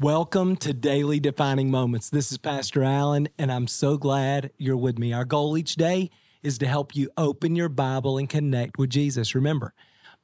Welcome to Daily Defining Moments. This is Pastor Allen, and I'm so glad you're with me. Our goal each day is to help you open your Bible and connect with Jesus. Remember,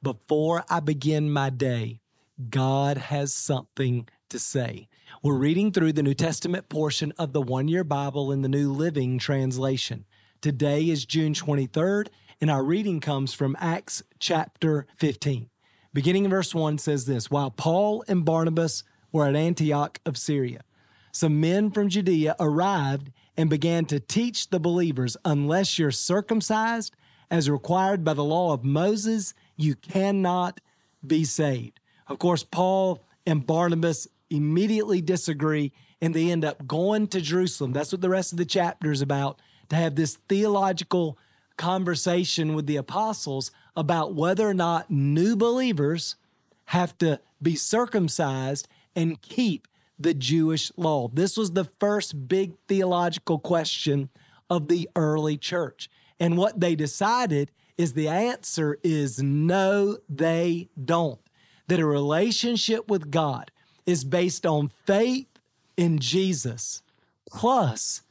before I begin my day, God has something to say. We're reading through the New Testament portion of the one year Bible in the New Living Translation. Today is June 23rd, and our reading comes from Acts chapter 15. Beginning in verse 1 says this While Paul and Barnabas were at Antioch of Syria. Some men from Judea arrived and began to teach the believers unless you're circumcised as required by the law of Moses, you cannot be saved. Of course, Paul and Barnabas immediately disagree and they end up going to Jerusalem. That's what the rest of the chapter is about to have this theological conversation with the apostles about whether or not new believers have to be circumcised and keep the Jewish law. This was the first big theological question of the early church. And what they decided is the answer is no, they don't. That a relationship with God is based on faith in Jesus plus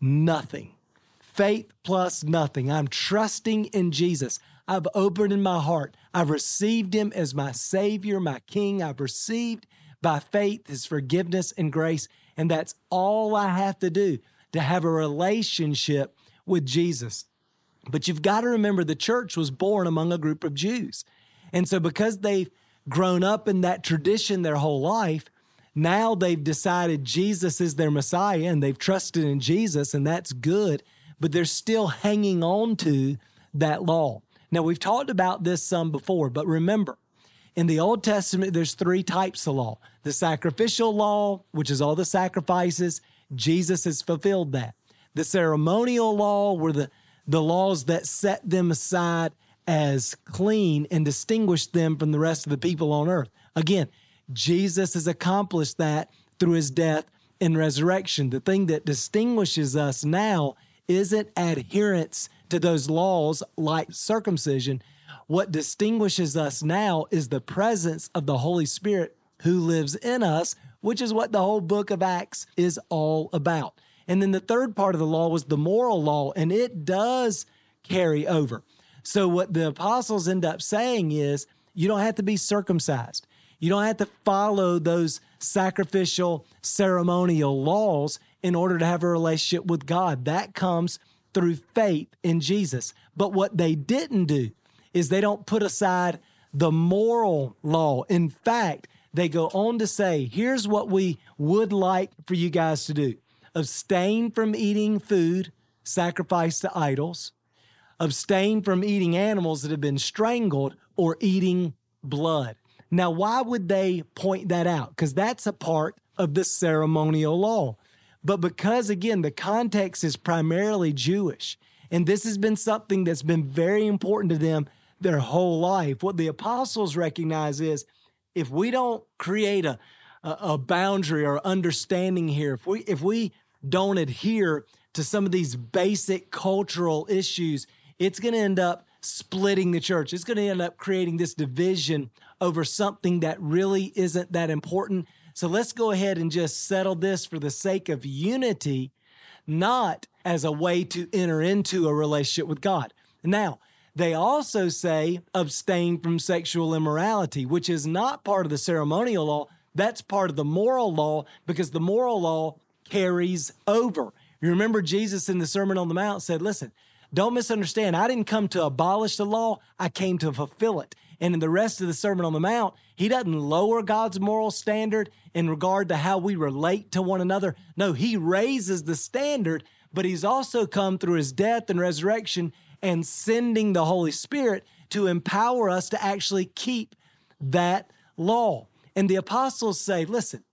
nothing. Faith plus nothing. I'm trusting in Jesus. I've opened in my heart. I've received him as my Savior, my King. I've received by faith, His forgiveness and grace. And that's all I have to do to have a relationship with Jesus. But you've got to remember the church was born among a group of Jews. And so, because they've grown up in that tradition their whole life, now they've decided Jesus is their Messiah and they've trusted in Jesus, and that's good, but they're still hanging on to that law. Now, we've talked about this some before, but remember, in the Old Testament, there's three types of law the sacrificial law, which is all the sacrifices. Jesus has fulfilled that. The ceremonial law were the, the laws that set them aside as clean and distinguished them from the rest of the people on earth. Again, Jesus has accomplished that through his death and resurrection. The thing that distinguishes us now isn't adherence to those laws like circumcision, what distinguishes us now is the presence of the Holy Spirit who lives in us, which is what the whole book of Acts is all about. And then the third part of the law was the moral law, and it does carry over. So, what the apostles end up saying is you don't have to be circumcised, you don't have to follow those sacrificial ceremonial laws in order to have a relationship with God. That comes through faith in Jesus. But what they didn't do is they don't put aside the moral law. In fact, they go on to say, here's what we would like for you guys to do abstain from eating food sacrificed to idols, abstain from eating animals that have been strangled, or eating blood. Now, why would they point that out? Because that's a part of the ceremonial law. But because, again, the context is primarily Jewish, and this has been something that's been very important to them their whole life. What the apostles recognize is if we don't create a, a, boundary or understanding here, if we, if we don't adhere to some of these basic cultural issues, it's going to end up splitting the church. It's going to end up creating this division over something that really isn't that important. So let's go ahead and just settle this for the sake of unity, not as a way to enter into a relationship with God. Now, they also say abstain from sexual immorality, which is not part of the ceremonial law. That's part of the moral law because the moral law carries over. You remember Jesus in the Sermon on the Mount said, Listen, don't misunderstand. I didn't come to abolish the law, I came to fulfill it. And in the rest of the Sermon on the Mount, he doesn't lower God's moral standard in regard to how we relate to one another. No, he raises the standard, but he's also come through his death and resurrection and sending the Holy Spirit to empower us to actually keep that law. And the apostles say, listen,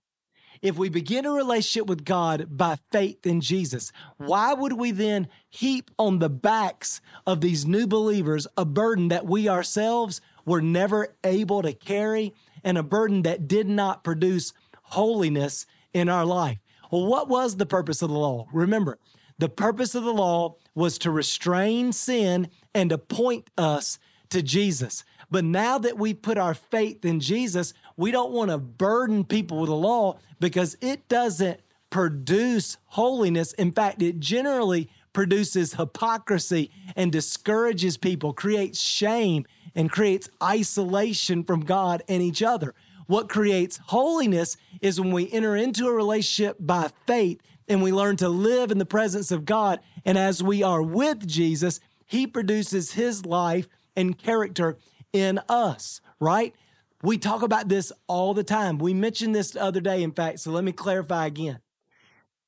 if we begin a relationship with God by faith in Jesus, why would we then heap on the backs of these new believers a burden that we ourselves were never able to carry and a burden that did not produce holiness in our life? Well, what was the purpose of the law? Remember, the purpose of the law was to restrain sin and to point us to Jesus. But now that we put our faith in Jesus, we don't want to burden people with the law because it doesn't produce holiness. In fact, it generally produces hypocrisy and discourages people, creates shame, and creates isolation from God and each other. What creates holiness is when we enter into a relationship by faith and we learn to live in the presence of God. And as we are with Jesus, He produces His life and character in us, right? We talk about this all the time. We mentioned this the other day, in fact, so let me clarify again.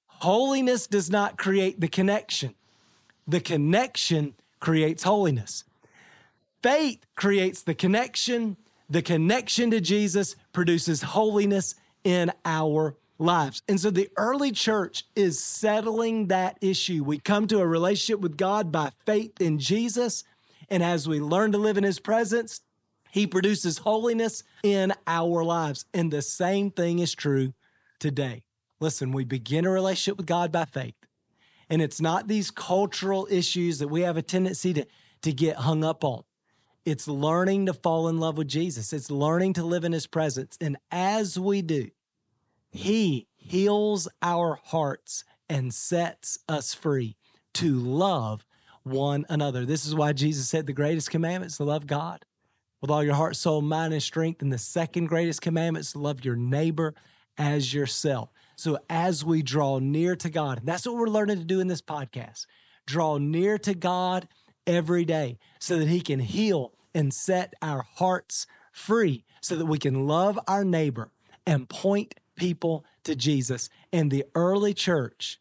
Holiness does not create the connection, the connection creates holiness. Faith creates the connection. The connection to Jesus produces holiness in our lives. And so the early church is settling that issue. We come to a relationship with God by faith in Jesus. And as we learn to live in his presence, he produces holiness in our lives. And the same thing is true today. Listen, we begin a relationship with God by faith. And it's not these cultural issues that we have a tendency to, to get hung up on. It's learning to fall in love with Jesus. It's learning to live in his presence. And as we do, he heals our hearts and sets us free to love one another. This is why Jesus said the greatest commandment is to love God with all your heart, soul, mind, and strength. And the second greatest commandment is to love your neighbor as yourself. So as we draw near to God, that's what we're learning to do in this podcast, draw near to God every day so that He can heal and set our hearts free so that we can love our neighbor and point people to Jesus. And the early church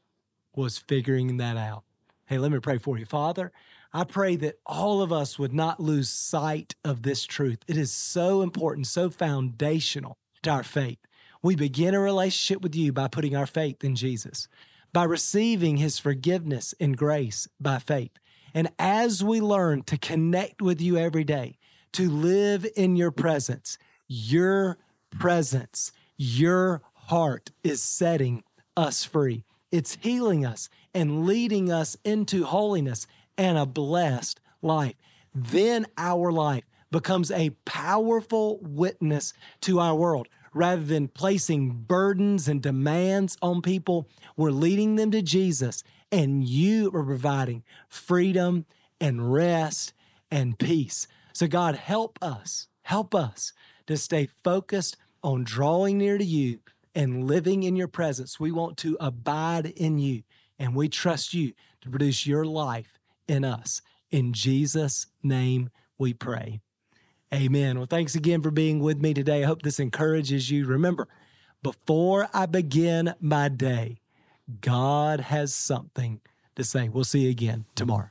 was figuring that out. Hey, let me pray for you. Father, I pray that all of us would not lose sight of this truth. It is so important, so foundational to our faith. We begin a relationship with you by putting our faith in Jesus, by receiving his forgiveness and grace by faith. And as we learn to connect with you every day, to live in your presence, your presence, your heart is setting us free. It's healing us and leading us into holiness and a blessed life. Then our life becomes a powerful witness to our world. Rather than placing burdens and demands on people, we're leading them to Jesus, and you are providing freedom and rest and peace. So, God, help us, help us to stay focused on drawing near to you and living in your presence. We want to abide in you, and we trust you to produce your life in us. In Jesus' name we pray. Amen. Well, thanks again for being with me today. I hope this encourages you. Remember, before I begin my day, God has something to say. We'll see you again tomorrow.